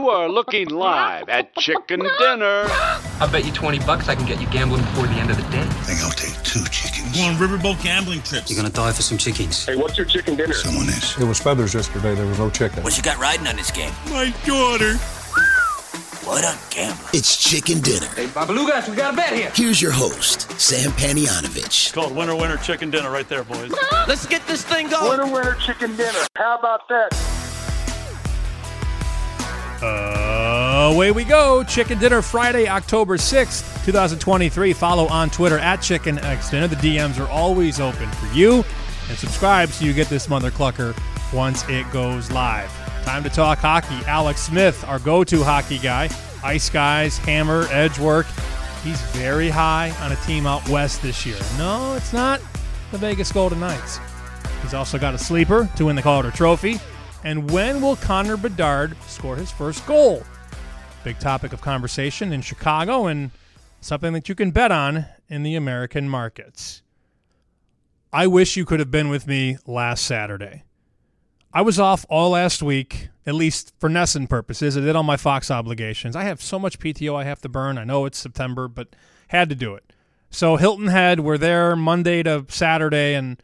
You are looking live at Chicken Dinner. I bet you 20 bucks I can get you gambling before the end of the day. I think I'll take two chickens. Go on riverboat gambling trips. You're gonna die for some chickens. Hey, what's your chicken dinner? Someone is. It was feathers yesterday. There was no chicken. What you got riding on this game? My daughter. What a gambler. It's Chicken Dinner. Hey, Babalugas, we got a bet here. Here's your host, Sam Panayotovich. It's called winner winner chicken dinner right there, boys. Let's get this thing going. Winner, winner, chicken dinner. How about that? Away we go. Chicken Dinner Friday, October 6th, 2023. Follow on Twitter at Chicken X Dinner. The DMs are always open for you. And subscribe so you get this mother clucker once it goes live. Time to talk hockey. Alex Smith, our go to hockey guy. Ice Guys, Hammer, Edge work. He's very high on a team out west this year. No, it's not the Vegas Golden Knights. He's also got a sleeper to win the Calder Trophy. And when will Connor Bedard score his first goal? Big topic of conversation in Chicago and something that you can bet on in the American markets. I wish you could have been with me last Saturday. I was off all last week, at least for NESN purposes. I did all my Fox obligations. I have so much PTO I have to burn. I know it's September, but had to do it. So Hilton Head, we're there Monday to Saturday, and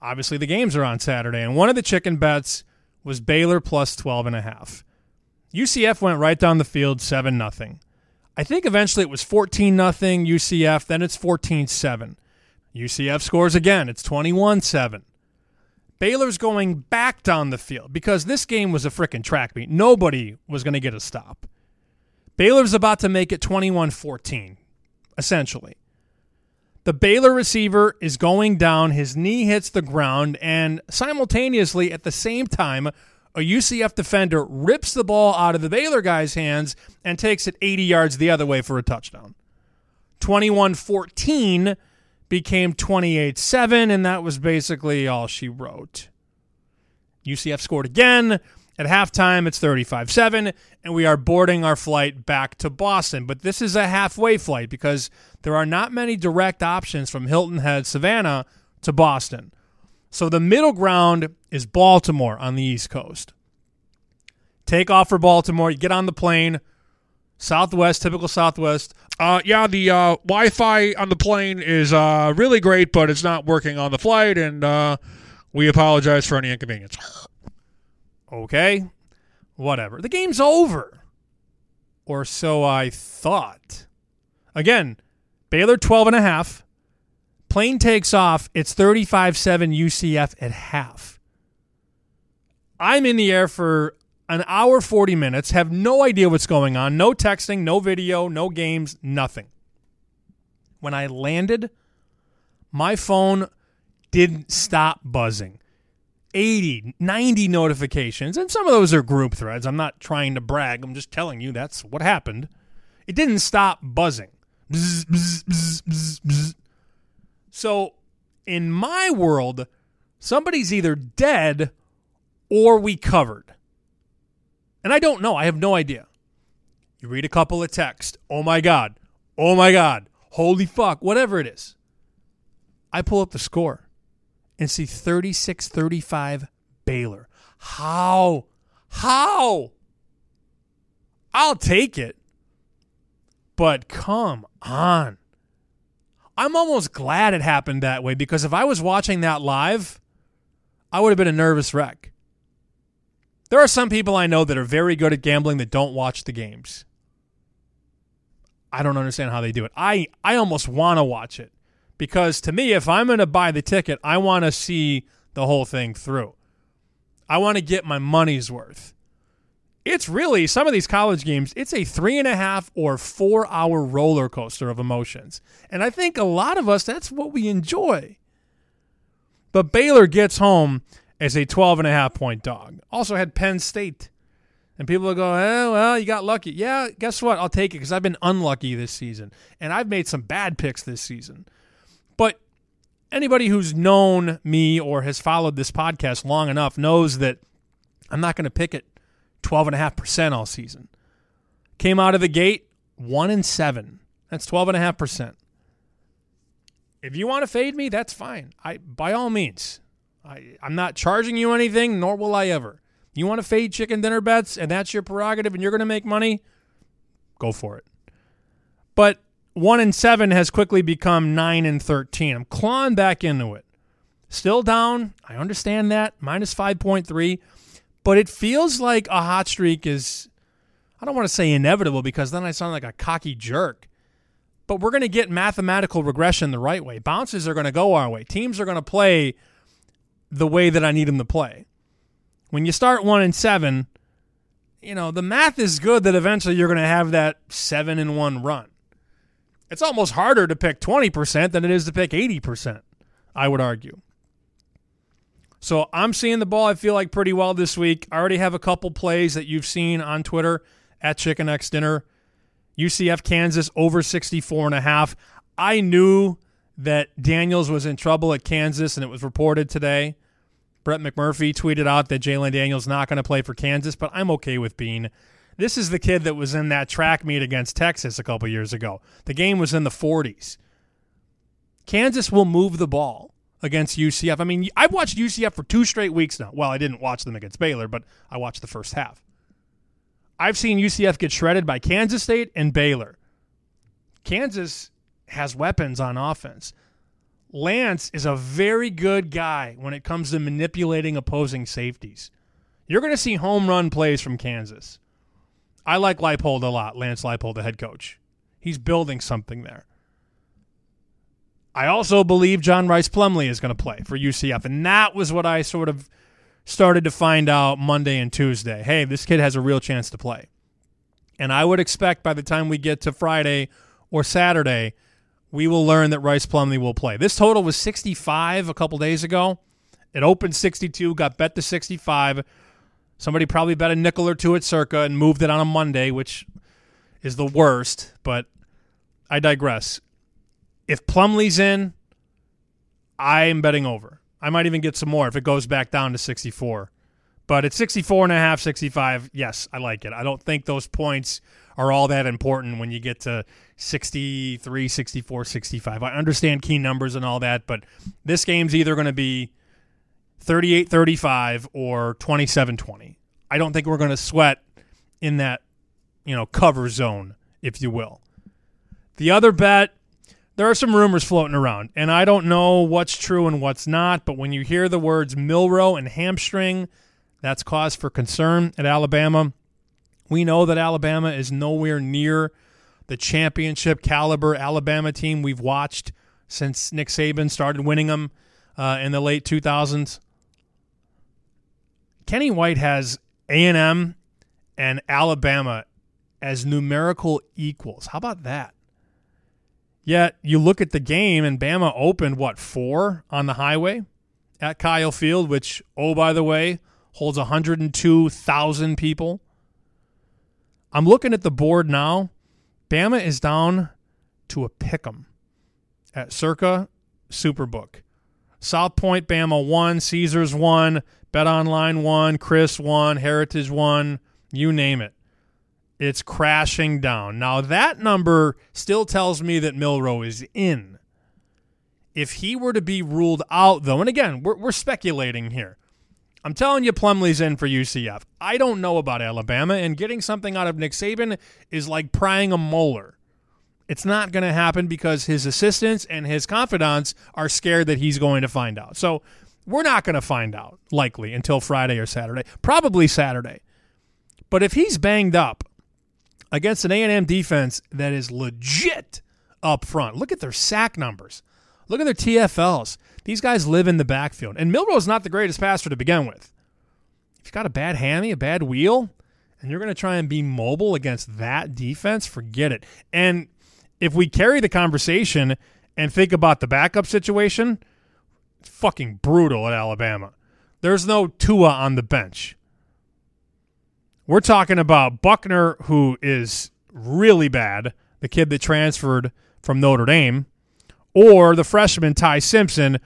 obviously the games are on Saturday. And one of the chicken bets was Baylor plus 12 and a half. UCF went right down the field 7 nothing. I think eventually it was 14 nothing UCF, then it's 14-7. UCF scores again, it's 21-7. Baylor's going back down the field because this game was a freaking track meet. Nobody was going to get a stop. Baylor's about to make it 21-14 essentially. The Baylor receiver is going down, his knee hits the ground, and simultaneously, at the same time, a UCF defender rips the ball out of the Baylor guy's hands and takes it 80 yards the other way for a touchdown. 21 14 became 28 7, and that was basically all she wrote. UCF scored again. At halftime, it's 35 7, and we are boarding our flight back to Boston. But this is a halfway flight because there are not many direct options from Hilton Head, Savannah to Boston. So the middle ground is Baltimore on the East Coast. Take off for Baltimore. You get on the plane. Southwest, typical Southwest. Uh, yeah, the uh, Wi-Fi on the plane is uh, really great, but it's not working on the flight, and uh, we apologize for any inconvenience. Okay, whatever. The game's over, or so I thought. Again, Baylor 12 and a half. Plane takes off. It's 35 7 UCF at half. I'm in the air for an hour 40 minutes, have no idea what's going on, no texting, no video, no games, nothing. When I landed, my phone didn't stop buzzing. 80, 90 notifications, and some of those are group threads. I'm not trying to brag, I'm just telling you that's what happened. It didn't stop buzzing. Bzz, bzz, bzz, so, in my world, somebody's either dead or we covered. And I don't know. I have no idea. You read a couple of texts. Oh my God. Oh my God. Holy fuck. Whatever it is. I pull up the score and see 36 35 Baylor. How? How? I'll take it. But come on. I'm almost glad it happened that way because if I was watching that live, I would have been a nervous wreck. There are some people I know that are very good at gambling that don't watch the games. I don't understand how they do it. I, I almost want to watch it because to me, if I'm going to buy the ticket, I want to see the whole thing through. I want to get my money's worth. It's really some of these college games, it's a three and a half or four hour roller coaster of emotions. And I think a lot of us, that's what we enjoy. But Baylor gets home as a 12 and a half point dog. Also had Penn State. And people will go, eh, well, you got lucky. Yeah, guess what? I'll take it because I've been unlucky this season. And I've made some bad picks this season. But anybody who's known me or has followed this podcast long enough knows that I'm not going to pick it 12.5% all season. Came out of the gate 1 and 7. That's 12.5%. If you want to fade me, that's fine. I by all means. I, I'm not charging you anything, nor will I ever. You want to fade chicken dinner bets and that's your prerogative and you're going to make money? Go for it. But 1 and 7 has quickly become 9 and 13. I'm clawing back into it. Still down. I understand that. Minus 5.3. But it feels like a hot streak is, I don't want to say inevitable because then I sound like a cocky jerk. But we're going to get mathematical regression the right way. Bounces are going to go our way. Teams are going to play the way that I need them to play. When you start 1 and 7, you know, the math is good that eventually you're going to have that 7 and 1 run. It's almost harder to pick 20% than it is to pick 80%, I would argue. So I'm seeing the ball, I feel like, pretty well this week. I already have a couple plays that you've seen on Twitter at Chicken X Dinner. UCF Kansas over 64 and a half. I knew that Daniels was in trouble at Kansas, and it was reported today. Brett McMurphy tweeted out that Jalon Daniels is not going to play for Kansas, but I'm okay with Bean. This is the kid that was in that track meet against Texas a couple years ago. The game was in the 40s. Kansas will move the ball against UCF. I mean, I've watched UCF for two straight weeks now. Well, I didn't watch them against Baylor, but I watched the first half. I've seen UCF get shredded by Kansas State and Baylor. Kansas has weapons on offense. Lance is a very good guy when it comes to manipulating opposing safeties. You're going to see home run plays from Kansas. I like Leipold a lot, Lance Leipold, the head coach. He's building something there. I also believe John Rhys Plumlee is going to play for UCF, and that was what I sort of started to find out Monday and Tuesday. Hey, this kid has a real chance to play. And I would expect by the time we get to Friday or Saturday, we will learn that Rice Plumley will play. This total was 65 a couple days ago. It opened 62, got bet to 65. Somebody probably bet a nickel or two at Circa and moved it on a Monday, which is the worst, but I digress. If Plumlee's in, I'm betting over. I might even get some more if it goes back down to 64. But at 64 and a half, 65, yes, I like it. I don't think those points are all that important when you get to 63, 64, 65. I understand key numbers and all that, but this game's either going to be 38 35 or 27 20. I don't think we're going to sweat in that, you know, cover zone, if you will. The other bet, there are some rumors floating around, and I don't know what's true and what's not, but when you hear the words Milroe and hamstring, that's cause for concern at Alabama. We know that Alabama is nowhere near the championship caliber Alabama team we've watched since Nick Saban started winning them uh, in the late 2000s. Kenny White has A&M and Alabama as numerical equals. How about that? Yet you look at the game and Bama opened what four on the highway at Kyle Field, which oh by the way holds 102,000 people. I'm looking at the board now. Bama is down to a pick'em at Circa Superbook. South Point Bama one, Caesars one, Bet Online one, CRIS one, Heritage one, you name it. It's crashing down. Now that number still tells me that Milroe is in. If he were to be ruled out, though, and again, we're, we're speculating here. I'm telling you, Plumlee's in for UCF. I don't know about Alabama, and getting something out of Nick Saban is like prying a molar. It's not going to happen because his assistants and his confidants are scared that he's going to find out. So we're not going to find out, likely, until Friday or Saturday. Probably Saturday. But if he's banged up against an A&M defense that is legit up front, look at their sack numbers. Look at their TFLs. These guys live in the backfield. And Milroe's not the greatest passer to begin with. If you've got a bad hammy, a bad wheel, and you're going to try and be mobile against that defense, forget it. And if we carry the conversation and think about the backup situation, fucking brutal at Alabama. There's no Tua on the bench. We're talking about Buchner, who is really bad, the kid that transferred from Notre Dame, or the freshman Ty Simpson.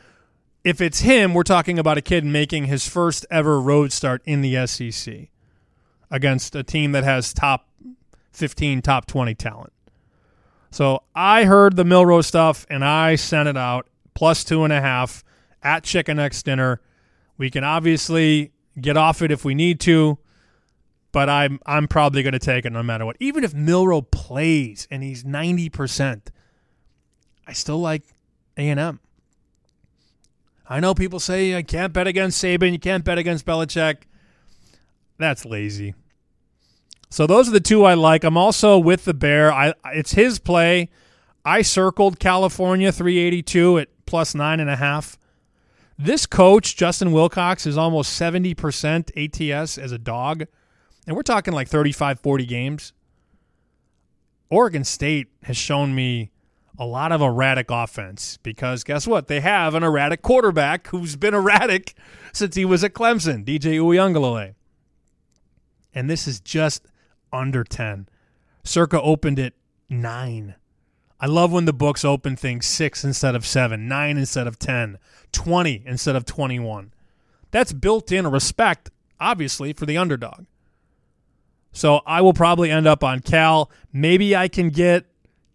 If it's him, we're talking about a kid making his first ever road start in the SEC against a team that has top 15, top 20 talent. So I heard the Milroe stuff and I sent it out plus two and a half at Chicken X Dinner. We can obviously get off it if we need to, but I'm I'm probably going to take it no matter what. Even if Milroe plays and he's 90%, I still like A&M. I know people say I can't bet against Saban, you can't bet against Belichick. That's lazy. So those are the two I like. I'm also with the Bear. I it's his play. I circled California 382 at plus nine and a half. This coach, Justin Wilcox, is almost 70% ATS as a dog. And we're talking like 35, 40 games. Oregon State has shown me a lot of erratic offense because guess what? They have an erratic quarterback who's been erratic since he was at Clemson, DJ Uiagalelei. And this is just under 10. Circa opened at 9. I love when the books open things 6 instead of 7, 9 instead of 10, 20 instead of 21. That's built in respect, obviously, for the underdog. So I will probably end up on Cal. Maybe I can get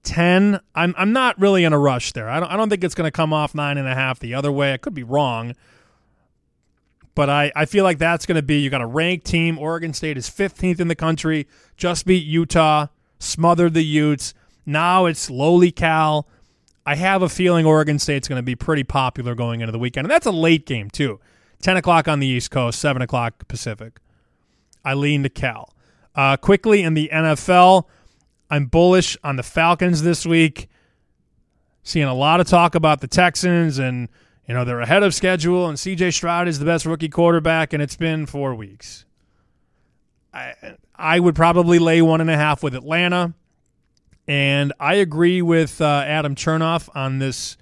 10. I'm, I'm not really in a rush there. I don't, I don't think it's going to come off 9.5 the other way. I could be wrong. But I, I feel like that's going to be you got a ranked team. Oregon State is 15th in the country, just beat Utah, smothered the Utes. Now it's lowly Cal. I have a feeling Oregon State's going to be pretty popular going into the weekend. And that's a late game, too. 10 o'clock on the East Coast, 7 o'clock Pacific. I lean to Cal. Uh, quickly in the NFL, I'm bullish on the Falcons this week. Seeing a lot of talk about the Texans and you know, they're ahead of schedule, and CJ Stroud is the best rookie quarterback, and it's been four weeks. I, I would probably lay one and a half with Atlanta. And I agree with uh, Adam Chernoff on this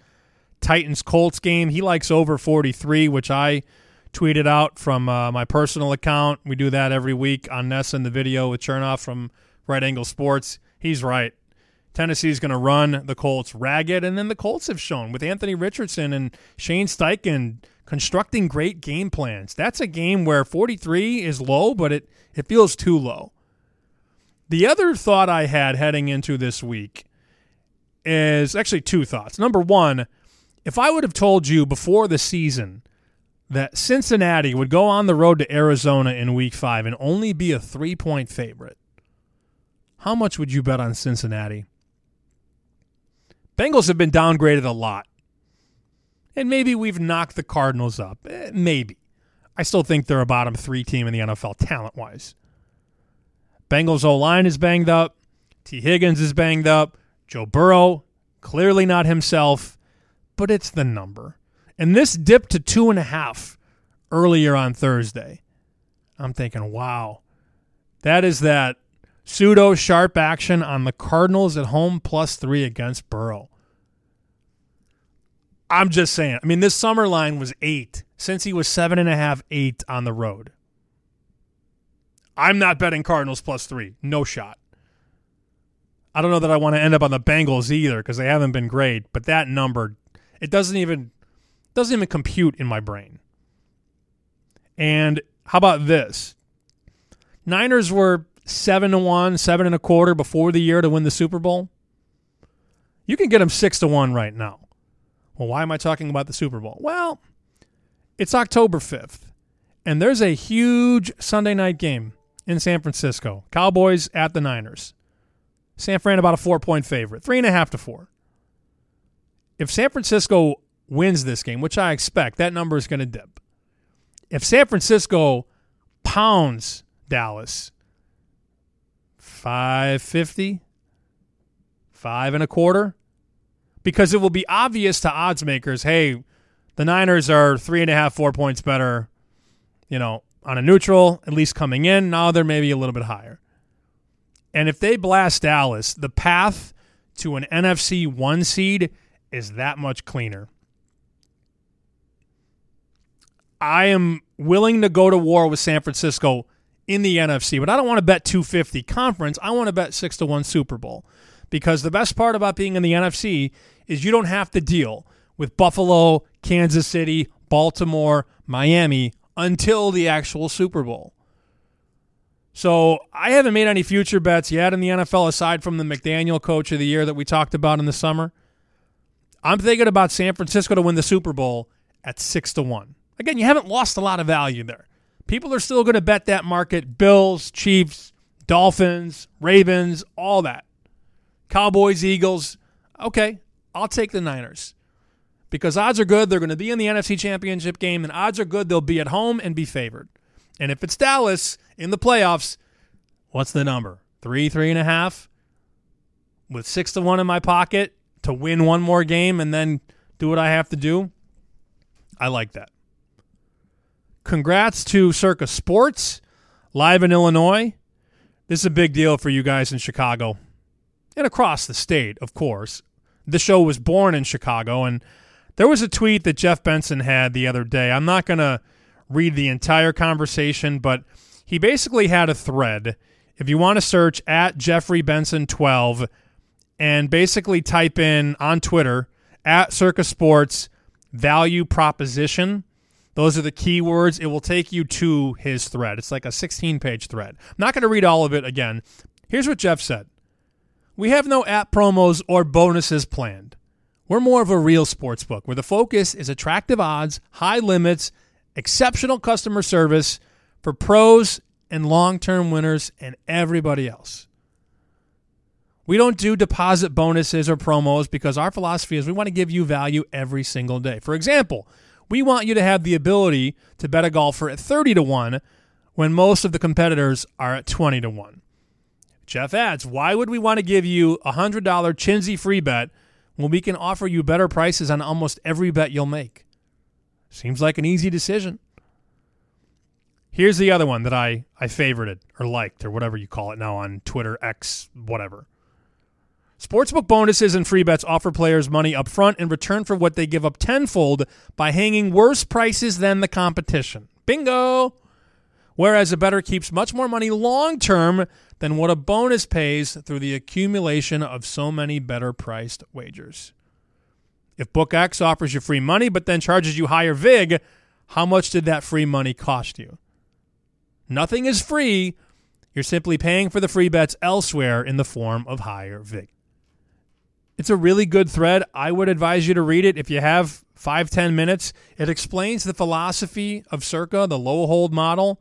Titans Colts game. He likes over 43, which I tweeted out from uh, my personal account. We do that every week on Ness in the video with Chernoff from Right Angle Sports. He's right. Tennessee's going to run the Colts ragged, and then the Colts have shown with Anthony Richardson and Shane Steichen constructing great game plans. That's a game where 43 is low, but it, it feels too low. The other thought I had heading into this week is actually two thoughts. Number one, if I would have told you before the season that Cincinnati would go on the road to Arizona in week five and only be a three point favorite, how much would you bet on Cincinnati? Bengals have been downgraded a lot. And maybe we've knocked the Cardinals up. Eh, maybe. I still think they're a bottom three team in the NFL talent wise. Bengals O line is banged up. Tee Higgins is banged up. Joe Burrow, clearly not himself, but it's the number. And this dipped to two and a half earlier on Thursday. I'm thinking, wow, that is that pseudo sharp action on the Cardinals at home plus three against Burrow. I'm just saying. I mean, this summer line was eight since he was seven and a half, eight on the road. I'm not betting Cardinals plus three. No shot. I don't know that I want to end up on the Bengals either because they haven't been great, but that number it doesn't even doesn't even compute in my brain. And how about this? Niners were seven to one, seven and a quarter before the year to win the Super Bowl. You can get them six to one right now. Well, why am I talking about the Super Bowl? Well, it's October 5th, and there's a huge Sunday night game in San Francisco. Cowboys at the Niners. San Fran about a four point favorite, three and a half to four. If San Francisco wins this game, which I expect, that number is going to dip. If San Francisco pounds Dallas, 550, five and a quarter, because it will be obvious to odds makers hey, the Niners are three and a half, four points better, you know, on a neutral, at least coming in. Now they're maybe a little bit higher. And if they blast Dallas, the path to an NFC one seed is that much cleaner. I am willing to go to war with San Francisco in the NFC, but I don't want to bet 250 conference. I want to bet 6 to 1 Super Bowl. Because the best part about being in the NFC is you don't have to deal with Buffalo, Kansas City, Baltimore, Miami until the actual Super Bowl. So I haven't made any future bets yet in the NFL aside from the McDaniel coach of the year that we talked about in the summer. I'm thinking about San Francisco to win the Super Bowl at six to one. Again, you haven't lost a lot of value there, People are still going to bet that market Bills, Chiefs, Dolphins, Ravens, all that. Cowboys, Eagles. Okay, I'll take the Niners because odds are good they're going to be in the NFC Championship game, and odds are good they'll be at home and be favored. And if it's Dallas in the playoffs, what's the number? Three, three and a half? With six to one in my pocket to win one more game and then do what I have to do? I like that. Congrats to Circa Sports, live in Illinois. This is a big deal for you guys in Chicago and across the state, of course. The show was born in Chicago, and there was a tweet that Jeff Benson had the other day. I'm not going to read the entire conversation, but he basically had a thread. If you want to search at Jeffrey Benson 12 and basically type in on Twitter at Circa Sports value proposition, those are the keywords. It will take you to his thread. It's like a 16 page thread. I'm not going to read all of it again. Here's what Jeff said We have no app promos or bonuses planned. We're more of a real sports book where the focus is attractive odds, high limits, exceptional customer service for pros and long term winners and everybody else. We don't do deposit bonuses or promos because our philosophy is we want to give you value every single day. For example, we want you to have the ability to bet a golfer at 30 to 1 when most of the competitors are at 20 to 1. Jeff adds, why would we want to give you a $100 Chinsey free bet when we can offer you better prices on almost every bet you'll make? Seems like an easy decision. Here's the other one that I, I favorited or liked or whatever you call it now on Twitter, X, whatever. Sportsbook bonuses and free bets offer players money up front in return for what they give up tenfold by hanging worse prices than the competition. Bingo! Whereas a better keeps much more money long term than what a bonus pays through the accumulation of so many better priced wagers. If BookX offers you free money but then charges you higher VIG, how much did that free money cost you? Nothing is free. You're simply paying for the free bets elsewhere in the form of higher VIG. It's a really good thread. I would advise you to read it if you have five, ten minutes. It explains the philosophy of Circa, the low hold model.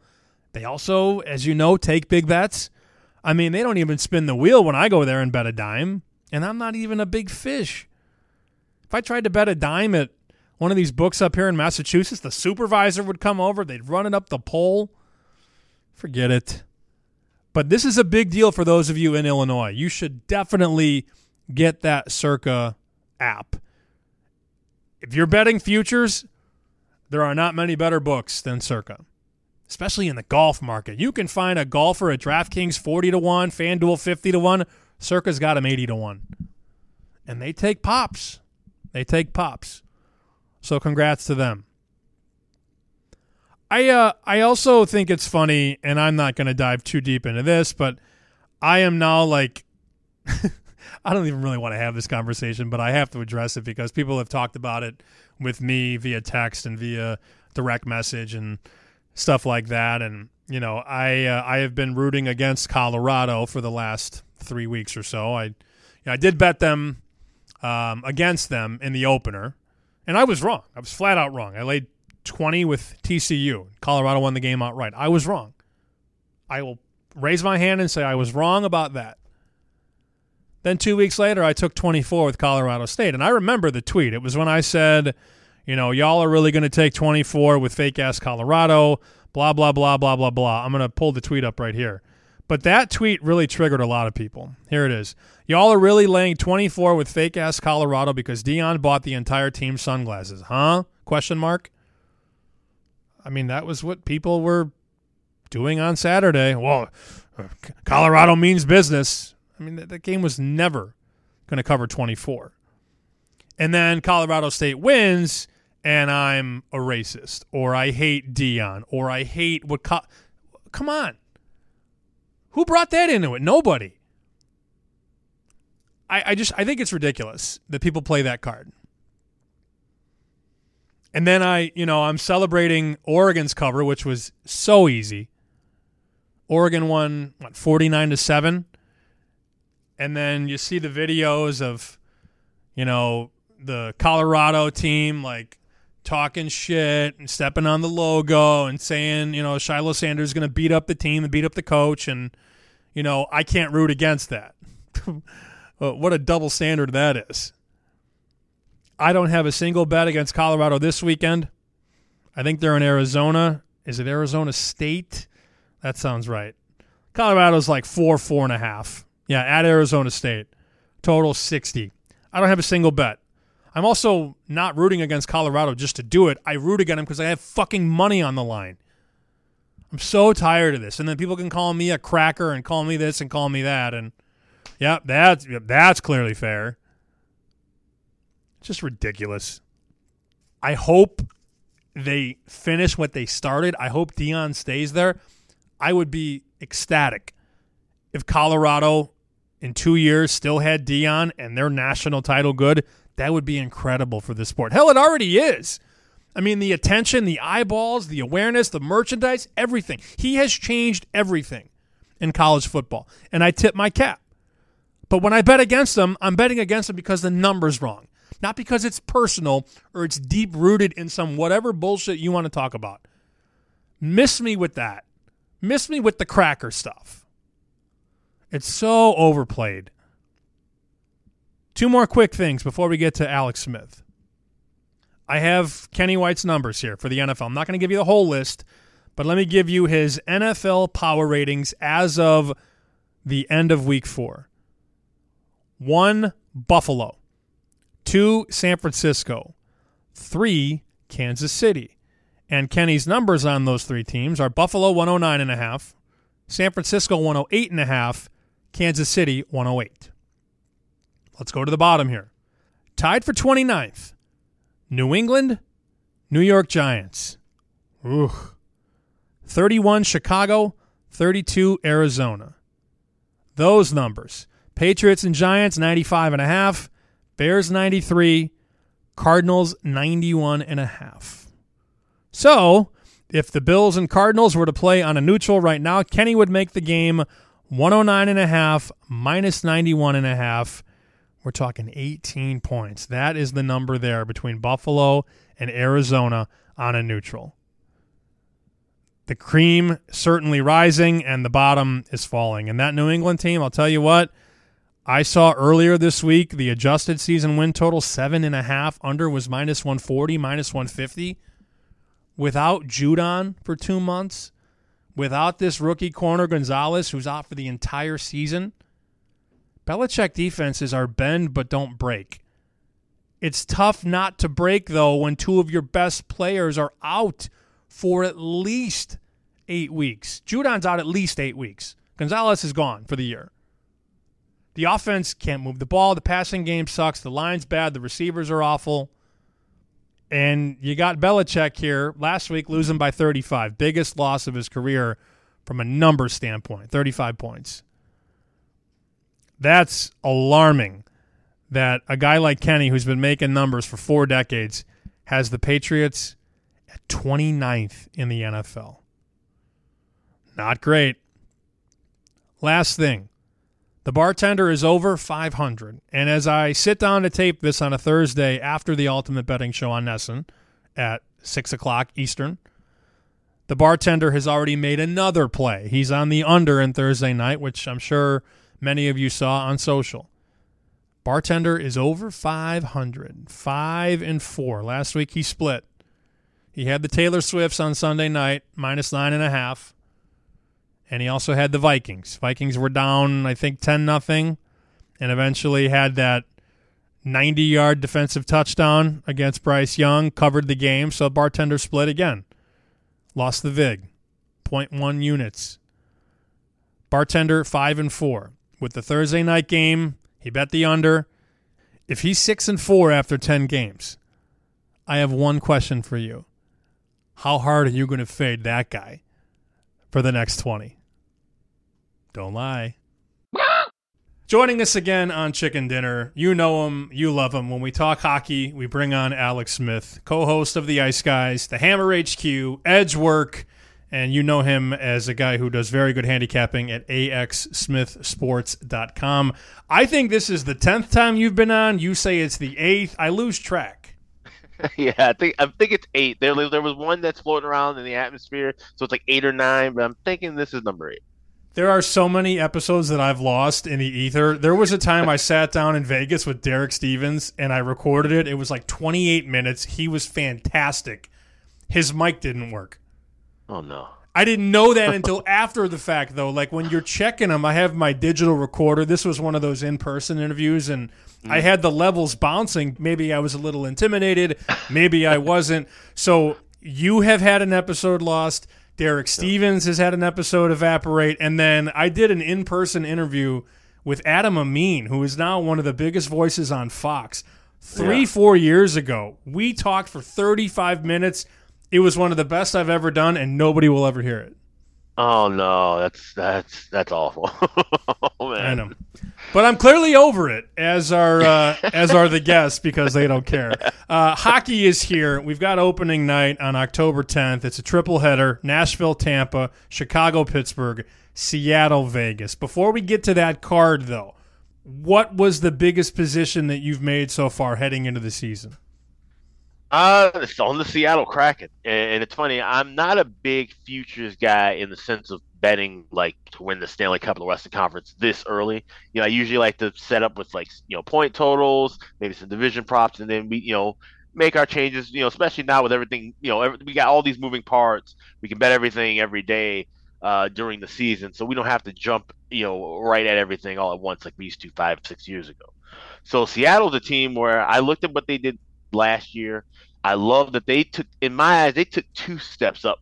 They also, as you know, take big bets. I mean, they don't even spin the wheel when I go there and bet a dime, and I'm not even a big fish. If I tried to bet a dime at one of these books up here in Massachusetts, the supervisor would come over, they'd run it up the pole. Forget it. But this is a big deal for those of you in Illinois. You should definitely get that Circa app. If you're betting futures, there are not many better books than Circa, especially in the golf market. You can find a golfer at DraftKings 40 to 1, FanDuel 50 to 1. Circa's got him 80 to 1. And they take pops. They take pops. So congrats to them. I uh I also think it's funny and I'm not going to dive too deep into this, but I am now like I don't even really want to have this conversation, but I have to address it because people have talked about it with me via text and via direct message and stuff like that. And you know, I uh, I have been rooting against Colorado for the last three weeks or so. I you know, I did bet them um, against them in the opener, and I was wrong. I was flat out wrong. I laid twenty with TCU. Colorado won the game outright. I was wrong. I will raise my hand and say I was wrong about that. Then two weeks later, I took 24 with Colorado State. And I remember the tweet. It was when I said, you know, y'all are really going to take 24 with fake ass Colorado, blah, blah, blah, blah, blah, blah. I'm going to pull the tweet up right here. But that tweet really triggered a lot of people. Here it is. Y'all are really laying 24 with fake ass Colorado because Deion bought the entire team sunglasses, huh? Question mark. I mean, that was what people were doing on Saturday. Well, Colorado means business. I mean, that, that game was never going to cover 24. And then Colorado State wins, and I'm a racist, or I hate Deion or I hate what. Co- Come on. Who brought that into it? Nobody. I, I just I think it's ridiculous that people play that card. And then I, you know, I'm celebrating Oregon's cover, which was so easy. Oregon won what 49 to 7 and then you see the videos of you know the Colorado team like talking shit and stepping on the logo and saying, you know, Shiloh Sanders is going to beat up the team and beat up the coach. And, you know, I can't root against that. Uh, what a double standard that is. I don't have a single bet against Colorado this weekend. I think they're in Arizona. Is it Arizona State? That sounds right. Colorado's like four, four and a half. Yeah, at Arizona State. Total 60. I don't have a single bet. I'm also not rooting against Colorado just to do it. I root against them because I have fucking money on the line. I'm so tired of this. And then people can call me a cracker and call me this and call me that. And yeah, that's that's clearly fair. Just ridiculous. I hope they finish what they started. I hope Deion stays there. I would be ecstatic if Colorado in two years still had Deion and their national title good. That would be incredible for the sport. Hell, it already is. I mean, the attention, the eyeballs, the awareness, the merchandise, everything. He has changed everything in college football. And I tip my cap. But when I bet against them, I'm betting against them because the number's wrong, not because it's personal or it's deep rooted in some whatever bullshit you want to talk about. Miss me with that. Miss me with the cracker stuff. It's so overplayed. Two more quick things before we get to Alex Smith. I have Kenny White's numbers here for the NFL. I'm not going to give you the whole list, but let me give you his NFL power ratings as of the end of week four. One, Buffalo. Two, San Francisco. Three, Kansas City. And Kenny's numbers on those three teams are Buffalo 109.5, San Francisco 108.5, Kansas City 108. Let's go to the bottom here. Tied for 29th, New England, New York Giants. Ooh. 31 Chicago, 32 Arizona. Those numbers. Patriots and Giants 95 and a half, Bears 93, Cardinals 91 and a half. So, if the Bills and Cardinals were to play on a neutral right now, Kenny would make the game 109 and a half minus 91 and a half. We're talking 18 points. That is the number there between Buffalo and Arizona on a neutral. The cream certainly rising and the bottom is falling. And that New England team, I'll tell you what, I saw earlier this week the adjusted season win total seven and a half. Under was minus 140, minus 150. Without Judon for two months, without this rookie corner Gonzalez, who's out for the entire season, Belichick defenses are bend but don't break. It's tough not to break, though, when two of your best players are out for at least eight weeks. Judon's out at least eight weeks. Gonzalez is gone for the year. The offense can't move the ball. The passing game sucks. The line's bad. The receivers are awful. And you got Belichick here last week losing by 35. Biggest loss of his career from a number standpoint 35 points. That's alarming that a guy like Kenny, who's been making numbers for four decades, has the Patriots at 29th in the NFL. Not great. Last thing the bartender is over 500. And as I sit down to tape this on a Thursday after the Ultimate Betting Show on NESN at 6 o'clock Eastern, the bartender has already made another play. He's on the under in Thursday night, which I'm sure many of you saw on social. Bartender is over 500, 5 and 4. Last week he split. He had the Taylor Swifts on Sunday night, minus 9.5 and he also had the Vikings. Vikings were down, I think, ten nothing, and eventually had that ninety-yard defensive touchdown against Bryce Young, covered the game. So bartender split again, lost the vig, 0.1 units. Bartender five and four with the Thursday night game. He bet the under. If he's six and four after ten games, I have one question for you: How hard are you going to fade that guy for the next twenty? Don't lie. Joining us again on Chicken Dinner, you know him, you love him. When we talk hockey, we bring on Alex Smith, co-host of the Ice Guys, the Hammer HQ, Edge Work, and you know him as a guy who does very good handicapping at axsmithsports.com. I think this is the 10th time you've been on. You say it's the 8th. I lose track. yeah, I think I think it's eight. There, there was one that's floating around in the atmosphere, so it's like eight or nine. But I'm thinking this is number eight. There are so many episodes that I've lost in the ether. There was a time I sat down in Vegas with Derek Stevens and I recorded it. It was like 28 minutes. He was fantastic. His mic didn't work. Oh no. I didn't know that until after the fact, though. Like when you're checking them, I have my digital recorder. This was one of those in person interviews, and I mm. had the levels bouncing. Maybe I was a little intimidated. Maybe I wasn't. So you have had an episode lost. Derek Stevens has had an episode evaporate. And then I did an in person interview with Adam Amin, who is now one of the biggest voices on Fox. Three, Yeah. four years ago, we talked for 35 minutes. It was one of the best I've ever done, and nobody will ever hear it. Oh no, that's that's that's awful. oh, man. I know, but I'm clearly over it, as are uh, as are the guests because they don't care. Uh, hockey is here. We've got opening night on October 10th. It's a triple header: Nashville, Tampa, Chicago, Pittsburgh, Seattle, Vegas. Before we get to that card, though, what was the biggest position that you've made so far heading into the season? Uh, it's on the Seattle Kraken, and, it's funny. I'm not a big futures guy in the sense of betting like to win the Stanley Cup of the Western Conference this early. You know, I usually like to set up with like you know point totals, maybe some division props, and then we you know make our changes. You know, especially now with everything. You know, every, we got all these moving parts. We can bet everything every day uh, during the season, so we don't have to jump you know right at everything all at once like we used to five six years ago. So Seattle's a team where I looked at what they did last year. I love that they took, in my eyes, they took two steps up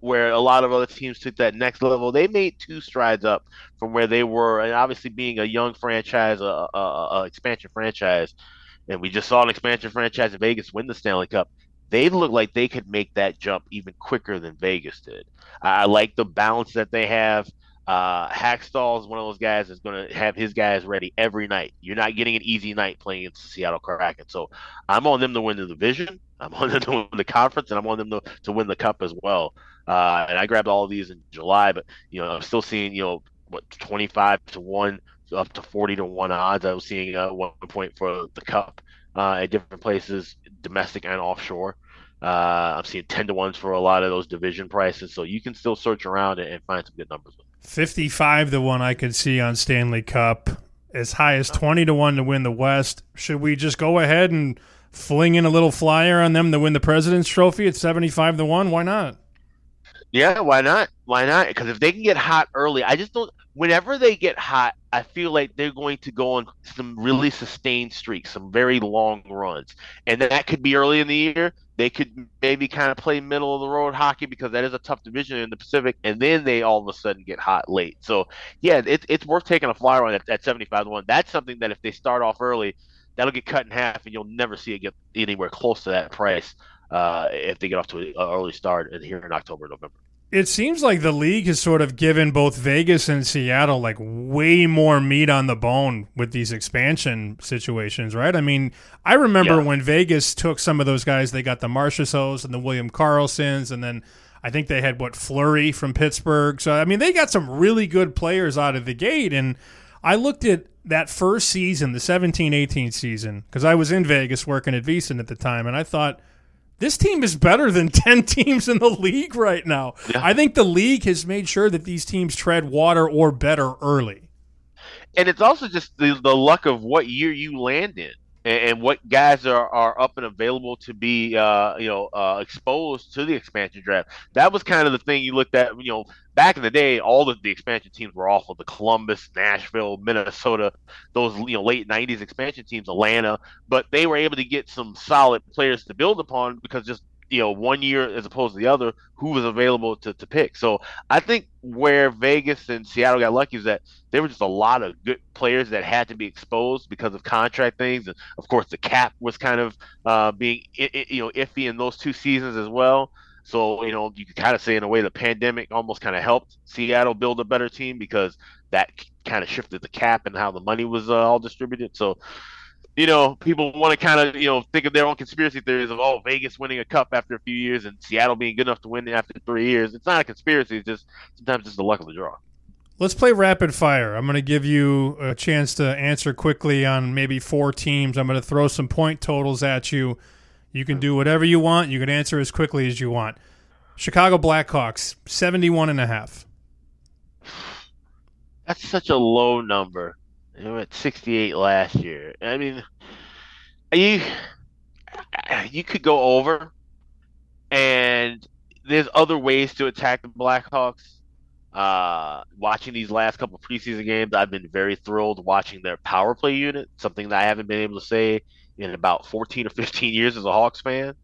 where a lot of other teams took that next level. They made two strides up from where they were, and obviously being a young franchise, a, a, a expansion franchise, and we just saw an expansion franchise in Vegas win the Stanley Cup. They look like they could make that jump even quicker than Vegas did. I, I like the balance that they have. Uh, Hakstol is one of those guys that's going to have his guys ready every night. You're not getting an easy night playing against the Seattle Kraken. So I'm on them to win the division. I'm on them to win the conference, and I'm on them to, to win the cup as well. Uh, and I grabbed all of these in July, but you know I'm still seeing you know what 25 to one up to 40 to one odds. I was seeing uh, one point for the cup uh, at different places, domestic and offshore. Uh, I'm seeing 10 to ones for a lot of those division prices, so you can still search around and, and find some good numbers. 55 to 1 I could see on Stanley Cup. As high as 20 to 1 to win the West. Should we just go ahead and fling in a little flyer on them to win the President's Trophy at 75 to 1? Why not? Yeah, why not? Why not? Because if they can get hot early, I just don't. Whenever they get hot, I feel like they're going to go on some really sustained streaks, some very long runs, and that could be early in the year. They could maybe kind of play middle of the road hockey because that is a tough division in the Pacific, and then they all of a sudden get hot late. So yeah, it's it's worth taking a flyer on at, at seventy five to one. That's something that if they start off early, that'll get cut in half, and you'll never see it get anywhere close to that price uh, if they get off to an early start here in October, November. It seems like the league has sort of given both Vegas and Seattle like way more meat on the bone with these expansion situations, right? I mean, I remember Yeah. when Vegas took some of those guys, they got the Marchessaults and the William Karlssons, and then I think they had what Fleury from Pittsburgh. So I mean, they got some really good players out of the gate. And I looked at that first season, the 17-18 season, because I was in Vegas working at VSiN at the time, and I thought this team is better than 10 teams in the league right now. I think the league has made sure that these teams tread water or better early. and it's also just the, the luck of what year you land in and, and what guys are, are up and available to be uh, you know uh, exposed to the expansion draft. That was kind of the thing you looked at you know back in the day all of the expansion teams were awful. The columbus nashville minnesota those you know late 90s expansion teams atlanta but they were able to get some solid players to build upon because just you know one year as opposed to the other who was available to, to pick. So i think where vegas and seattle got lucky is that there were just a lot of good players that had to be exposed because of contract things. And of course the cap was kind of uh, being you know iffy in those two seasons as well. So you know you could kind of say in a way the pandemic almost kind of helped seattle build a better team because that kind of shifted the cap and how the money was uh, all distributed. So you know, people want to kind of, you know, think of their own conspiracy theories of, oh, Vegas winning a cup after a few years and Seattle being good enough to win after three years. It's not a conspiracy. It's just sometimes it's the luck of the draw. Let's play rapid fire. I'm going to give you a chance to answer quickly on maybe four teams. I'm going to throw some point totals at you. You can do whatever you want. You can answer as quickly as you want. Chicago Blackhawks, 71 and a half. That's such a low number. They were at 68 last year. I mean, you you could go over, and there's other ways to attack the Blackhawks. Uh, watching these last couple preseason games, I've been very thrilled watching their power play unit, something that I haven't been able to say in about 14 or 15 years as a Hawks fan.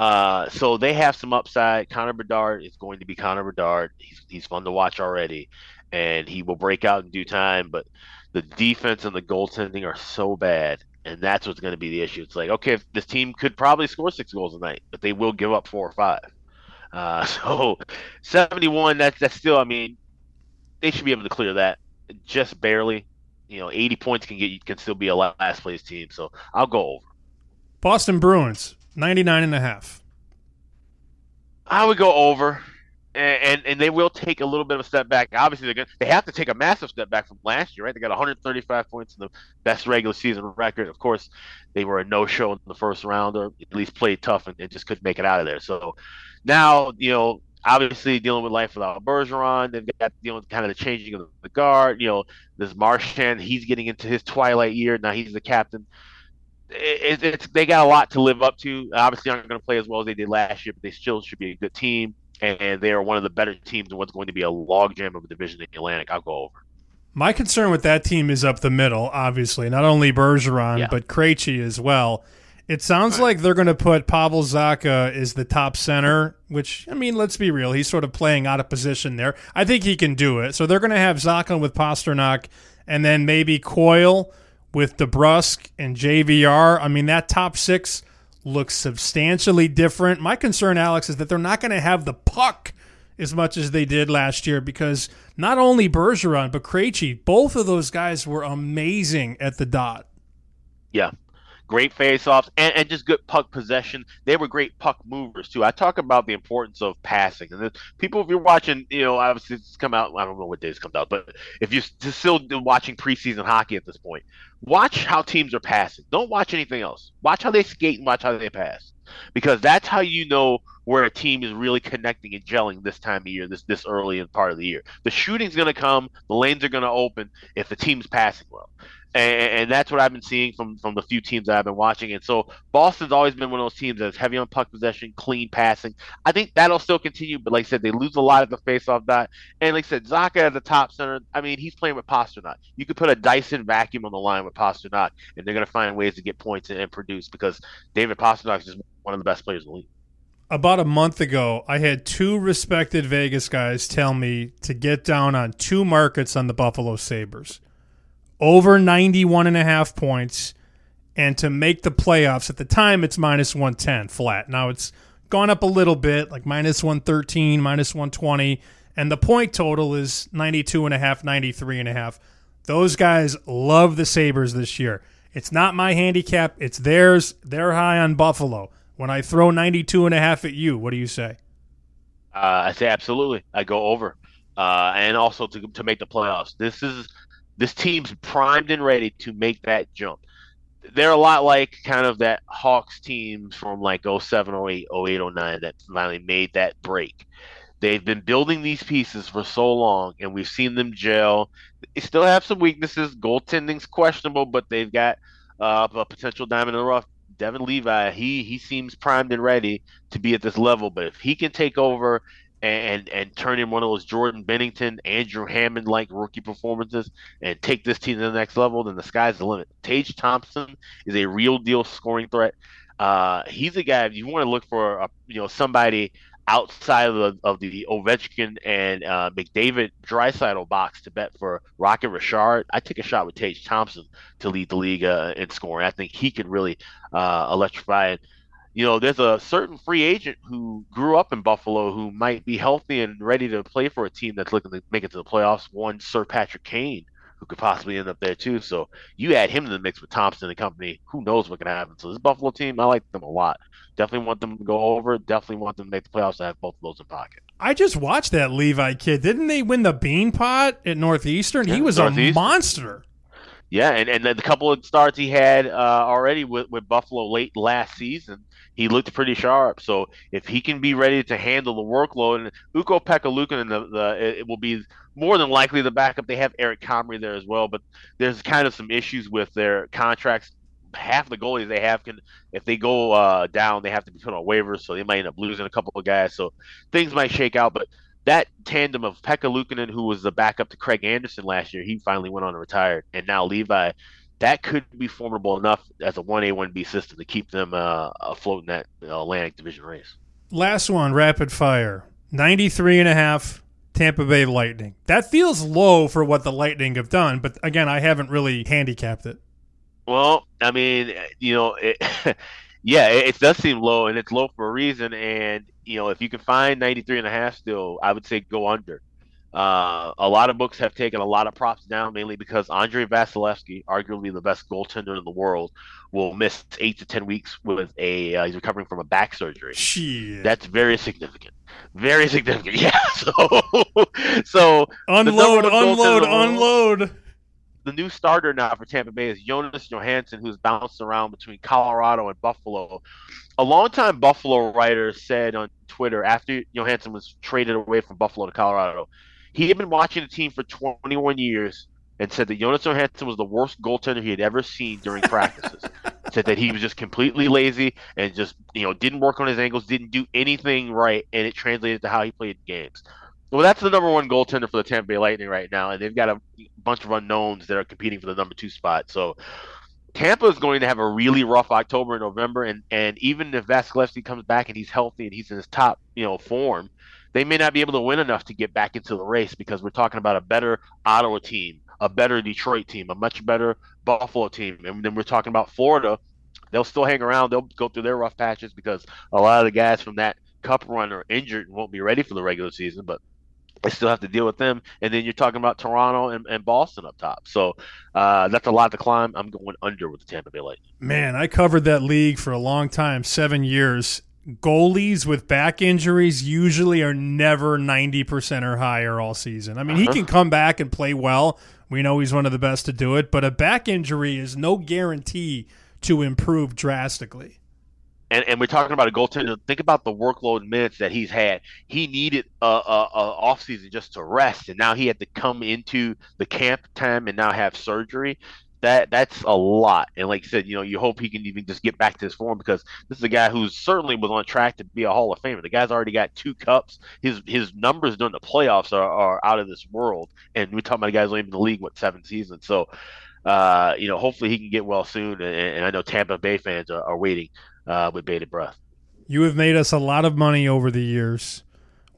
Uh, so they have some upside. Connor Bedard is going to be Connor Bedard. He's, he's fun to watch already, and he will break out in due time. But the defense and the goaltending are so bad, and that's what's going to be the issue. It's like, okay, this team could probably score six goals a night, but they will give up four or five. Uh, so 71, that's that's still, I mean, they should be able to clear that just barely. You know, 80 points can get you can still be a last place team. So I'll go over. Boston Bruins, 99 and a half. I would go over. And, and, they will take a little bit of a step back. Obviously, they're going they have to take a massive step back from last year, right? They got 135 points in the best regular season record. Of course, they were a no-show in the first round, or at least played tough and, and just couldn't make it out of there. So now, you know, obviously dealing with life without Bergeron. They've got you know kind of the changing of the guard. You know, this Marchand, he's getting into his twilight year now. He's the captain. It, it's they got a lot to live up to. Obviously, aren't going to play as well as they did last year, but they still should be a good team, and they are one of the better teams in what's going to be a logjam of a division in the Atlantic. I'll go over. My concern with that team is up the middle. Obviously, not only Bergeron Yeah. but Krejci as well. It sounds like they're going to put Pavel Zacha as the top center, which I mean, let's be real, he's sort of playing out of position there. I think he can do it. So they're going to have Zacha with Pastrnak, and then maybe Coyle with DeBrusk and JVR. I mean, that top six looks substantially different. My concern, Alex, is that they're not going to have the puck as much as they did last year because not only Bergeron but Krejci, both of those guys were amazing at the dot. Yeah. Great face-offs and, and just good puck possession. They were great puck movers too. I talk about the importance of passing, and the, people, if you're watching, you know, obviously it's come out. I don't know what days comes out, but if you're still watching preseason hockey at this point, watch how teams are passing. Don't watch anything else. Watch how they skate and watch how they pass, because that's how you know where a team is really connecting and gelling this time of year, this this early in part of the year. The shooting's going to come, the lanes are going to open if the team's passing well and, and that's what I've been seeing from from the few teams that I've been watching. And so Boston's always been one of those teams that's heavy on puck possession, clean passing. I think that'll still continue, but like I said, they lose a lot at the faceoff dot. And like I said, Zacha as the top center, I mean, he's playing with Pastrnak. You could put a Dyson vacuum on the line with Pastrnak, and they're going to find ways to get points and, and produce because David Pastrnak is just one of the best players in the league. About a month ago, I had two respected Vegas guys tell me to get down on two markets on the Buffalo Sabres. Over 91 and a half points and to make the playoffs. At the time it's minus 110 flat. Now it's gone up a little bit, like minus 113, minus 120, and the point total is 92 and a half, 93 and a half. Those guys love the Sabres this year. It's not my handicap, it's theirs. They're high on Buffalo. When I throw 92 and a half at you, what do you say? Uh, I say absolutely. I go over, uh, and also to to make the playoffs. This is this team's primed and ready to make that jump. They're a lot like kind of that Hawks team from like 07, 08, 08, 09 that finally made that break. They've been building these pieces for so long, and we've seen them gel. They still have some weaknesses. Goaltending's questionable, but they've got uh, a potential diamond in the rough. Devon Levi, he he seems primed and ready to be at this level. But if he can take over and and turn in one of those Jordan Binnington, Andrew Hammond like rookie performances and take this team to the next level, then the sky's the limit. Tage Thompson is a real deal scoring threat. Uh, he's a guy if you want to look for a, you know somebody outside of the, of the Ovechkin and uh, McDavid Draisaitl box to bet for Rocket Richard. I take a shot with Tage Thompson to lead the league uh, in scoring. I think he could really uh, electrify it. You know, there's a certain free agent who grew up in Buffalo who might be healthy and ready to play for a team that's looking to make it to the playoffs. One Sir Patrick Kane, who could possibly end up there too. So you add him to the mix with Thompson and company. Who knows what can happen? So this Buffalo team, I like them a lot. Definitely want them to go over. Definitely want them to make the playoffs. To have both of those in pocket. I just watched that Levi kid. Didn't they win the Bean Pot at Northeastern? he was Northeast. a monster. Yeah, and, and the couple of starts he had uh, already with, with Buffalo late last season, he looked pretty sharp. So if he can be ready to handle the workload, and Ukko-Pekka Luukkonen, the, the it will be more than likely the backup. They have Eric Comrie there as well, but there's kind of some issues with their contracts. Half the goalies they have can, if they go uh, down, they have to be put on waivers, so they might end up losing a couple of guys. So things might shake out, but that tandem of Pekka Luukkonen, who was the backup to Craig Anderson last year, he finally went on and retired, and now Levi, that could be formidable enough as a one A one B system to keep them uh, afloat in that Atlantic Division race. Last one, rapid fire, 93 and a half. Tampa Bay Lightning. That feels low for what the Lightning have done, but again, I haven't really handicapped it. Well, I mean, you know, it, yeah, it, it, does seem low, and it's low for a reason. And you know, if you can find 93 and a half still, I would say go under. Uh, a lot of books have taken a lot of props down, mainly because Andrei Vasilevskiy, arguably the best goaltender in the world, will miss eight to ten weeks with a uh, he's recovering from a back surgery. Shit. That's very significant. Very significant. Yeah. So, so unload, unload, unload. The new starter now for Tampa Bay is Jonas Johansson, who's bounced around between Colorado and Buffalo. A longtime Buffalo writer said on Twitter after Johansson was traded away from Buffalo to Colorado, he had been watching the team for 21 years and said that Jonas Johansson was the worst goaltender he had ever seen during practices. said that he was just completely lazy and just you know didn't work on his angles, didn't do anything right, and it translated to how he played games. Well, that's the number one goaltender for the Tampa Bay Lightning right now, and they've got a bunch of unknowns that are competing for the number two spot. So Tampa is going to have a really rough October and November, and and even if Vasilevskiy comes back and he's healthy and he's in his top you know form, they may not be able to win enough to get back into the race because we're talking about a better Ottawa team, a better Detroit team, a much better Buffalo team, and then we're talking about Florida. They'll still hang around. They'll go through their rough patches because a lot of the guys from that Cup run are injured and won't be ready for the regular season. But I still have to deal with them. And then you're talking about Toronto and, and Boston up top. So uh, that's a lot to climb. I'm going under with the Tampa Bay Lightning. Man, I covered that league for a long time, seven years. Goalies with back injuries usually are never 90% or higher all season. I mean, uh-huh. he can come back and play well. We know he's one of the best to do it, but a back injury is no guarantee to improve drastically and, and we're talking about a goaltender. Think about the workload minutes that he's had. He needed a, a, a off season just to rest, and now he had to come into the camp time and now have surgery. That that's a lot. And like I said, you know, you hope he can even just get back to his form because this is a guy who's certainly was on track to be a Hall of Famer. The guy's already got two cups. His his numbers during the playoffs are, are out of this world. And we're talking about a guys only in the league what seven seasons. So uh, you know, hopefully he can get well soon. And, and I know Tampa Bay fans are, are waiting uh, with bated breath. You have made us a lot of money over the years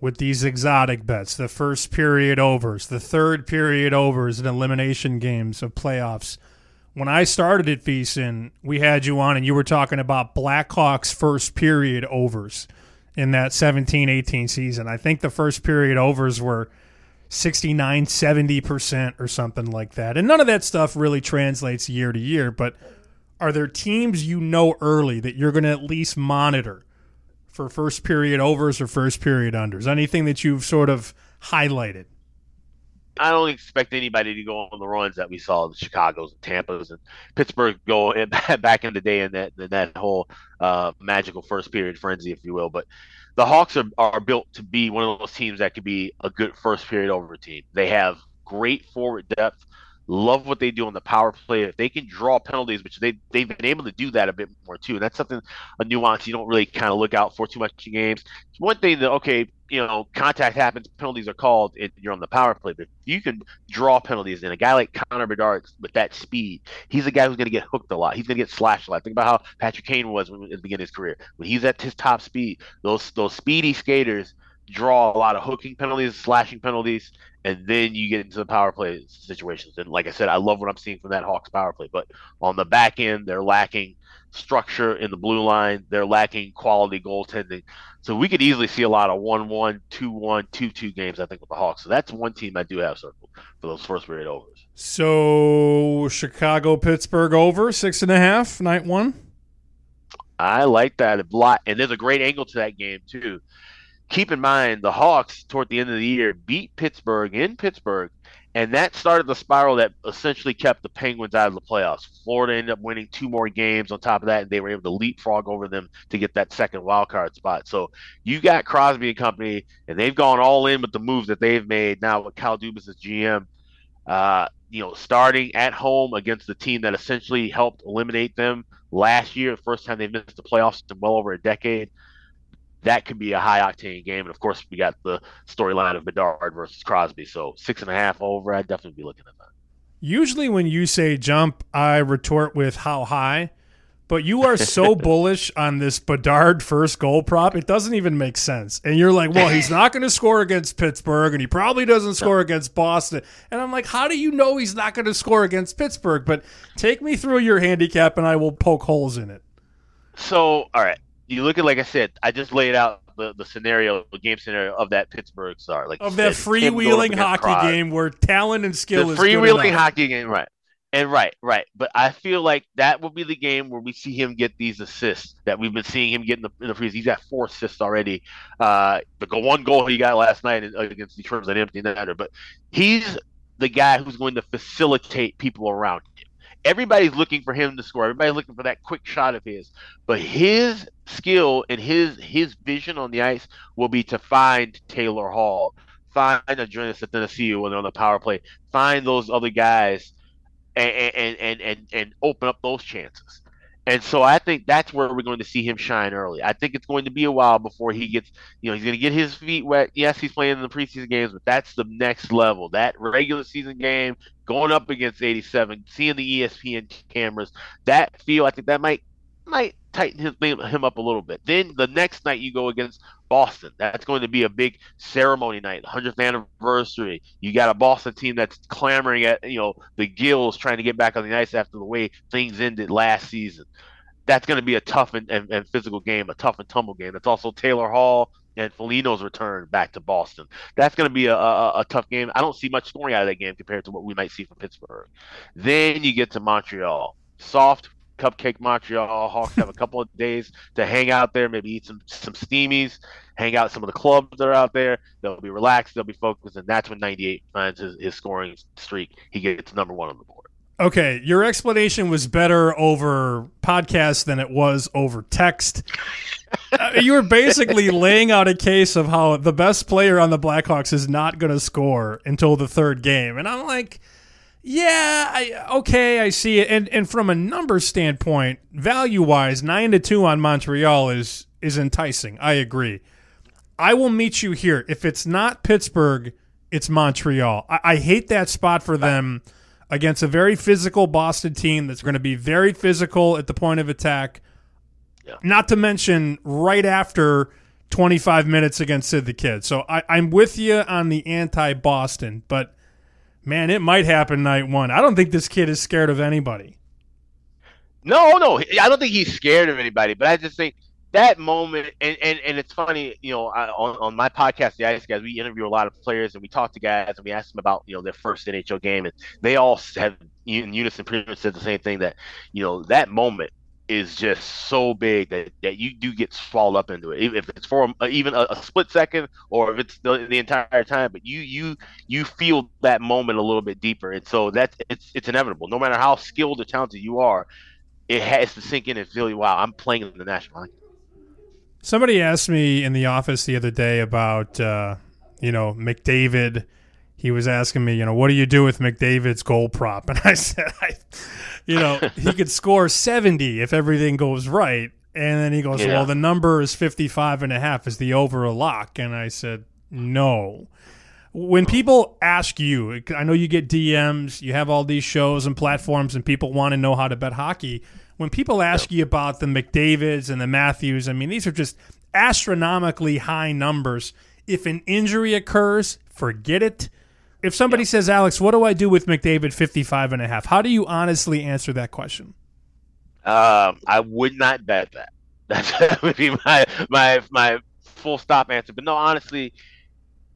with these exotic bets the first period overs, the third period overs, and elimination games of playoffs. When I started at VSiN, we had you on and you were talking about Blackhawks first period overs in that 17 18 season. I think the first period overs were 69 70% or something like that. And none of that stuff really translates year to year, but are there teams you know early that you're going to at least monitor for first period overs or first period unders? Anything that you've sort of highlighted? I don't expect anybody to go on the runs that we saw the Chicago's and Tampa's and Pittsburgh go in, back in the day in that in that whole uh, magical first period frenzy, if you will. But the Hawks are, are built to be one of those teams that could be a good first period over team. They have great forward depth. Love what they do on the power play. If they can draw penalties, which they they've been able to do that a bit more too, and that's something a nuance you don't really kind of look out for too much in games. It's one thing that okay, you know, contact happens, penalties are called, and you're on the power play. But you can draw penalties, and a guy like Connor Bedard with that speed, he's a guy who's going to get hooked a lot. He's going to get slashed a lot. Think about how Patrick Kane was when, at the beginning of his career. When he's at his top speed, those those speedy skaters draw a lot of hooking penalties, slashing penalties, and then you get into the power play situations. And like I said, I love what I'm seeing from that Hawks power play. But on the back end, they're lacking structure in the blue line. They're lacking quality goaltending. So we could easily see a lot of 1 1, 2 1, 2 2 games, I think, with the Hawks. So that's one team I do have circled for those first period overs. So Chicago, Pittsburgh over, six and a half, night one? I like that a lot. And there's a great angle to that game, too keep in mind the Hawks toward the end of the year beat Pittsburgh in Pittsburgh And that started the spiral that essentially kept the Penguins out of the playoffs. Florida ended up winning two more games on top of that, and they were able to leapfrog over them to get that second wild card spot. So you got Crosby and company, and they've gone all in with the moves that they've made now with Kyle Dubas as GM. Uh, you know, starting at home against the team that essentially helped eliminate them last year, the first time they missed the playoffs in well over a decade that could be a high octane game. And of course, we got the storyline of Bedard versus Crosby. So six and a half over, I'd definitely be looking at that. Usually, when you say jump, I retort with how high. But you are so bullish on this Bedard first goal prop, it doesn't even make sense. And you're like, well, he's not going to score against Pittsburgh, and he probably doesn't score against Boston. And I'm like, how do you know he's not going to score against Pittsburgh? But take me through your handicap, and I will poke holes in it. So, all right you look at like I said, I just laid out the, the scenario, the game scenario of that Pittsburgh star, like of that freewheeling hockey game where talent and skill the is freewheeling hockey game, right? And right, right. But I feel like that will be the game where we see him get these assists that we've been seeing him get in the, in the preseason. He's got four assists already. Uh, the one goal he got last night against Detroit was an empty netter. But he's the guy who's going to facilitate people around everybody's looking for him to score. Everybody's looking for that quick shot of his. But his skill and his his vision on the ice will be to find Taylor Hall, find a Jonas at Tennessee when they're on the power play, find those other guys, and and and and, and open up those chances. And so I think that's where we're going to see him shine early. I think it's going to be a while before he gets, you know, he's going to get his feet wet. Yes, he's playing in the preseason games, but that's the next level. That regular season game, going up against 87, seeing the ESPN cameras, that feel, I think that might might tighten his, him up a little bit. Then the next night you go against Boston. That's going to be a big ceremony night, 100th anniversary. You got a Boston team that's clamoring at you know the gills, trying to get back on the ice after the way things ended last season. That's going to be a tough and, and, and physical game, a tough and tumble game. It's also Taylor Hall and Foligno's return back to Boston. That's going to be a, a, a, tough game. I don't see much scoring out of that game compared to what we might see from Pittsburgh. Then you get to Montreal. Soft, Cupcake Montreal. Hawks have a couple of days to hang out there, maybe eat some some steamies, hang out some of the clubs that are out there. They'll be relaxed, they'll be focused, and that's when 98 finds his, his scoring streak. He gets number one on the board. Okay, your explanation was better over podcast than it was over text. uh, you were basically laying out a case of how the best player on the Blackhawks is not going to score until the third game, and I'm like yeah, I, okay, I see it. And and from a number standpoint, value wise, nine to two on Montreal is is enticing. I agree. I will meet you here. If it's not Pittsburgh, it's Montreal. I, I hate that spot for them against a very physical Boston team that's going to be very physical at the point of attack. Yeah. Not to mention right after 25 minutes against Sid the Kid. So I, I'm with you on the anti Boston, but man, it might happen night one. I don't think this kid is scared of anybody. No, no, I don't think he's scared of anybody. But I just think that moment, and, and, and it's funny, you know, I, on, on my podcast, the Ice Guys, we interview a lot of players and we talk to guys and we ask them about, you know, their first NHL game, and they all have in unison pretty much said the same thing that, you know, that moment is just so big that, that you do get swallowed up into it. If it's for a, even a, a, split second or if it's the, the entire time, but you you you feel that moment a little bit deeper, and so that's it's it's inevitable. No matter how skilled or talented you are, it has to sink in and feel you wow, I'm playing in the national league. Somebody asked me in the office the other day about uh, you know McDavid. He was asking me, you know, what do you do with McDavid's goal prop? And I said, I you know, he could score 70 if everything goes right. And then he goes, yeah. well, the number is 55 and a half. Is the over a lock? And I said, no. When people ask you, I know you get DMs, you have all these shows and platforms, and people want to know how to bet hockey. When people ask you about the McDavids and the Matthews, I mean, these are just astronomically high numbers. If an injury occurs, forget it if somebody says, Alex, what do I do with McDavid 55 and a half? How do you honestly answer that question? Um, I would not bet that. That would be my my my full stop answer. But no, honestly,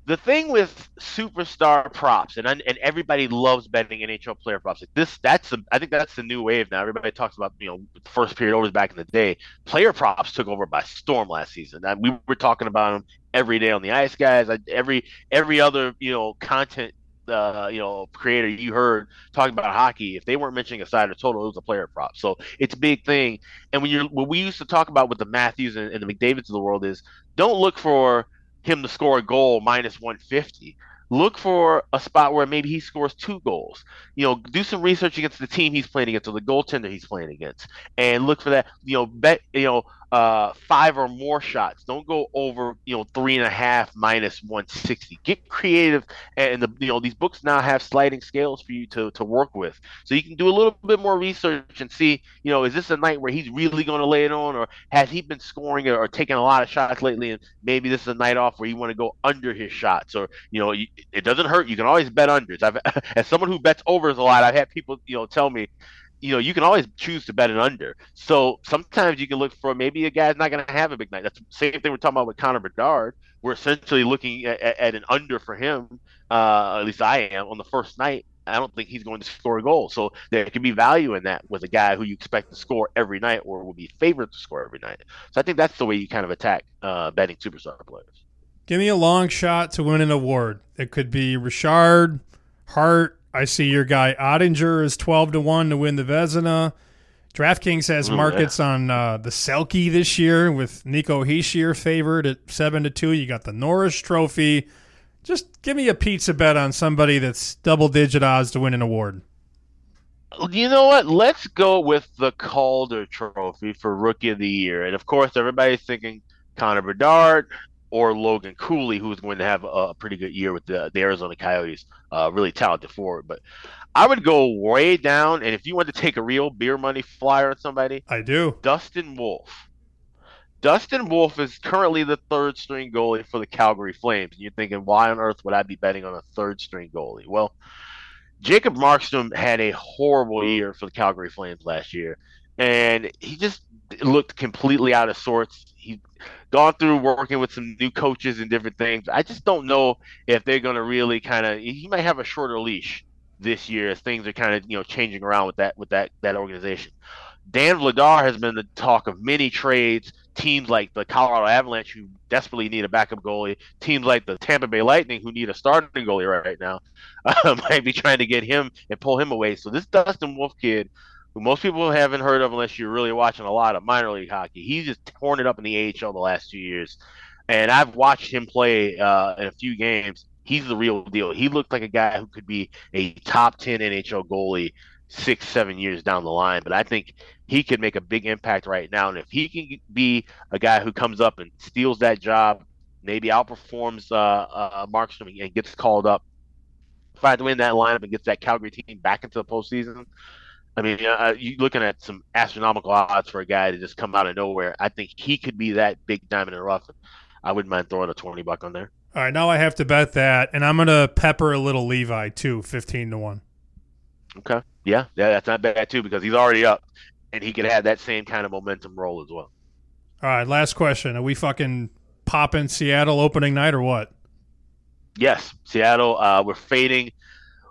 the thing with superstar props, and and everybody loves betting NHL player props. Like this, that's the, I think that's the new wave now. Everybody talks about you know first period overs back in the day. Player props took over by storm last season. And we were talking about them every day on the ice, guys. Every every other you know content uh, you know creator you heard talking about hockey, if they weren't mentioning a side or total, it was a player prop. So it's a big thing. And when you're what we used to talk about with the Matthews and, and the McDavids of the world is don't look for him to score a goal minus 150 look for a spot where maybe he scores two goals. You know, do some research against the team he's playing against or the goaltender he's playing against, and look for that. You know, bet you know uh, five or more shots. Don't go over you know three and a half minus 160. Get creative, and the you know these books now have sliding scales for you to to work with, so you can do a little bit more research and see you know is this a night where he's really going to lay it on, or has he been scoring or, or taking a lot of shots lately, and maybe this is a night off where you want to go under his shots, or you know you, it doesn't hurt. You can always bet unders. I've as someone who bets overs a lot, I've had people you know tell me you know, you can always choose to bet an under. So sometimes you can look for maybe a guy's not going to have a big night. That's the same thing we're talking about with Connor Bedard. We're essentially looking at, at an under for him. Uh, at least I am on the first night. I don't think he's going to score a goal. So there could be value in that with a guy who you expect to score every night or will be favored to score every night. So I think that's the way you kind of attack uh, betting superstar players. Give me a long shot to win an award. It could be Richard, Hart, I see your guy Oettinger is twelve to one to win the Vezina. DraftKings has Ooh, markets on uh, the Selke this year with Nico Hischier favored at seven to two. You got the Norris Trophy. Just give me a pizza bet on somebody that's double digit odds to win an award. You know what? Let's go with the Calder Trophy for Rookie of the Year, and of course, everybody's thinking Connor Bedard or Logan Cooley, who's going to have a pretty good year with the, the Arizona Coyotes. Uh, really talented forward, but I would go way down. And if you want to take a real beer money flyer on somebody, I do. Dustin Wolf. Dustin Wolf is currently the third string goalie for the Calgary Flames. And you're thinking, why on earth would I be betting on a third string goalie? Well, Jacob Markstrom had a horrible year for the Calgary Flames last year, and he just looked completely out of sorts. He's gone through working with some new coaches and different things. I just don't know if they're going to really kind of. He might have a shorter leash this year as things are kind of you know changing around with that with that that organization. Dan Vladar has been the talk of many trades. Teams like the Colorado Avalanche, who desperately need a backup goalie, teams like the Tampa Bay Lightning, who need a starting goalie right, right now, uh, might be trying to get him and pull him away. So this Dustin Wolf kid, who most people haven't heard of unless you're really watching a lot of minor league hockey, he's just torn it up in the AHL the last two years. And I've watched him play uh, in a few games. He's the real deal. He looked like a guy who could be a top 10 NHL goalie six, seven years down the line. But I think he could make a big impact right now. And if he can be a guy who comes up and steals that job, maybe outperforms uh, uh, Markstrom and gets called up, find to win that lineup and gets that Calgary team back into the postseason. I mean, uh, you're looking at some astronomical odds for a guy to just come out of nowhere. I think he could be that big diamond in the rough. I wouldn't mind throwing a 20 buck on there. All right, now I have to bet that, and I'm going to pepper a little Levi too, 15 to 1. Okay. Yeah, yeah, that's not bad too because he's already up and he could have that same kind of momentum roll as well. All right, last question. Are we fucking popping Seattle opening night or what? Yes, Seattle. Uh, we're fading.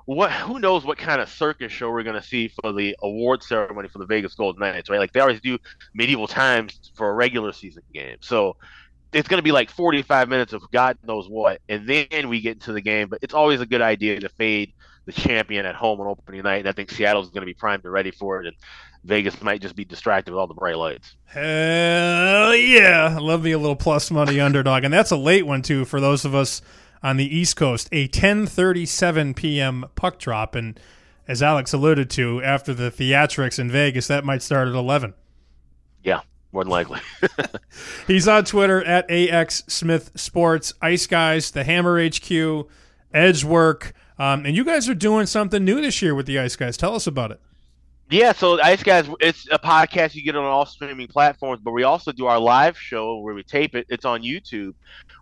What? Who knows what kind of circus show we're gonna see for the award ceremony for the Vegas Golden Knights, right? Like they always do medieval times for a regular season game. So it's to be like 45 minutes of God knows what, and then we get into the game. But it's always a good idea to fade the champion at home on opening night. And I think Seattle's to be primed and ready for it, and Vegas might just be distracted with all the bright lights. Hell yeah! Love me a little plus money underdog, and that's a late one too for those of us on the East Coast. A 10:37 p.m. puck drop, and as Alex alluded to, after the theatrics in Vegas, that might start at 11. Yeah, more than likely. He's on Twitter at AX Smith Sports, Ice Guys, the Hammer HQ, Edgework. Um, and you guys are doing something new this year with the Ice Guys. Tell us about it. Yeah, so Ice Guys, it's a podcast you get on all streaming platforms, but we also do our live show where we tape it. It's on YouTube.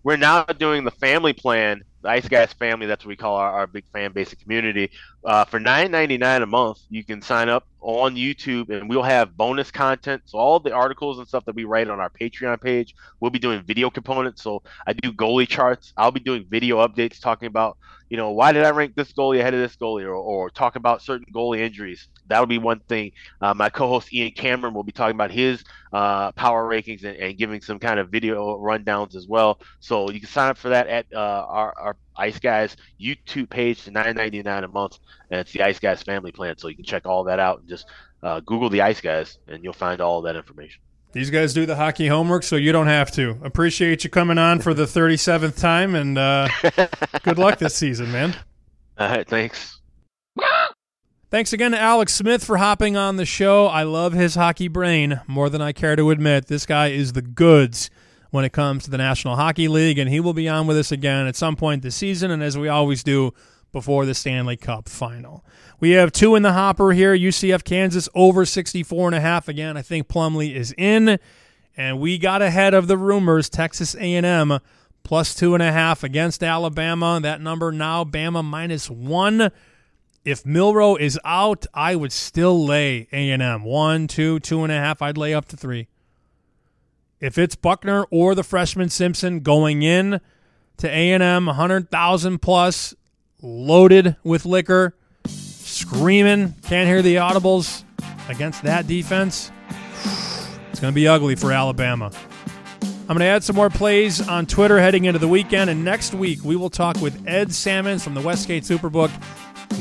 We're now doing the family plan, the Ice Guys family. That's what we call our, our big fan base and community. Uh, for nine ninety nine a month, you can sign up on YouTube, and we'll have bonus content. So all the articles and stuff that we write on our Patreon page, we'll be doing video components. So I do goalie charts. I'll be doing video updates talking about, you know, why did I rank this goalie ahead of this goalie, or, or talk about certain goalie injuries. That'll be one thing. Uh, my co-host Ian Cameron will be talking about his uh, power rankings and, and, giving some kind of video rundowns as well. So you can sign up for that at uh, our, our Ice Guys YouTube page for nine ninety nine a month, and it's the Ice Guys family plan. So you can check all that out and just uh, Google the Ice Guys, and you'll find all that information. These guys do the hockey homework, so you don't have to. Appreciate you coming on for the 37th time, and uh, good luck this season, man. All right, thanks. Thanks again to Alex Smith for hopping on the show. I love his hockey brain more than I care to admit. This guy is the goods when it comes to the National Hockey League, and he will be on with us again at some point this season, and as we always do before the Stanley Cup final. We have two in the hopper here. UCF Kansas over 64 and a half. Again, I think Plumlee is in. And we got ahead of the rumors. Texas A&M plus two and a half against Alabama. That number now Bama minus one. If Milroe is out, I would still lay A&M one, two, two and a half. I'd lay up to three. If it's Buchner or the freshman Simpson going in to A&M, 100,000 plus, loaded with liquor, screaming, can't hear the audibles against that defense. It's going to be ugly for Alabama. I'm going to add some more plays on Twitter heading into the weekend, and next week we will talk with Ed Salmons from the Westgate Superbook.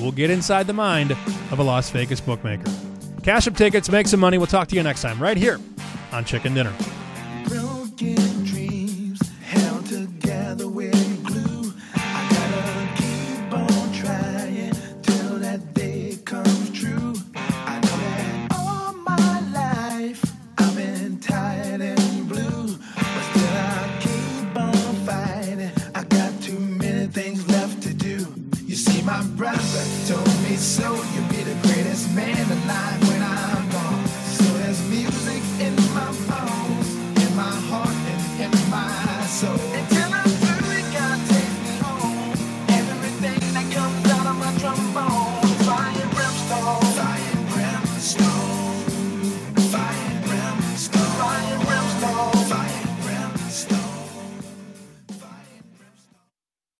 We'll get inside the mind of a Las Vegas bookmaker. Cash up tickets, make some money. We'll talk to you next time right here on Chicken Dinner. Broken